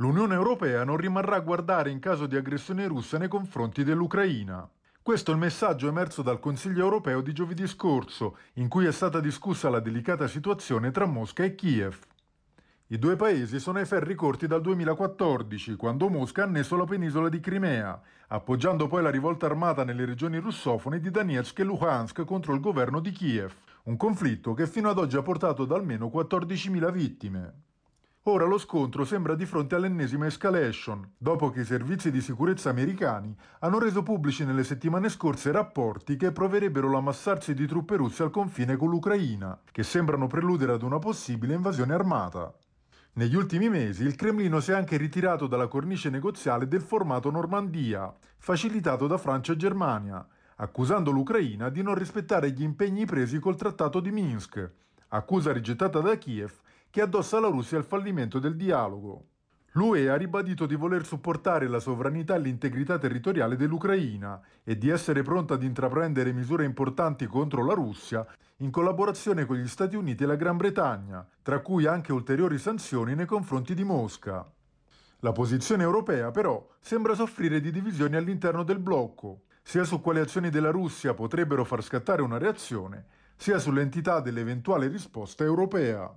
L'Unione Europea non rimarrà a guardare in caso di aggressione russa nei confronti dell'Ucraina. Questo è il messaggio emerso dal Consiglio europeo di giovedì scorso, in cui è stata discussa la delicata situazione tra Mosca e Kiev. I due paesi sono ai ferri corti dal 2014, quando Mosca ha annesso la penisola di Crimea, appoggiando poi la rivolta armata nelle regioni russofone di Donetsk e Luhansk contro il governo di Kiev, un conflitto che fino ad oggi ha portato ad almeno 14.000 vittime. Ora lo scontro sembra di fronte all'ennesima escalation, dopo che i servizi di sicurezza americani hanno reso pubblici nelle settimane scorse rapporti che proverebbero l'ammassarsi di truppe russe al confine con l'Ucraina, che sembrano preludere ad una possibile invasione armata. Negli ultimi mesi il Cremlino si è anche ritirato dalla cornice negoziale del formato Normandia, facilitato da Francia e Germania, accusando l'Ucraina di non rispettare gli impegni presi col Trattato di Minsk, accusa rigettata da Kiev che addossa alla Russia il fallimento del dialogo. L'UE ha ribadito di voler supportare la sovranità e l'integrità territoriale dell'Ucraina e di essere pronta ad intraprendere misure importanti contro la Russia in collaborazione con gli Stati Uniti e la Gran Bretagna, tra cui anche ulteriori sanzioni nei confronti di Mosca. La posizione europea però sembra soffrire di divisioni all'interno del blocco, sia su quali azioni della Russia potrebbero far scattare una reazione, sia sull'entità dell'eventuale risposta europea.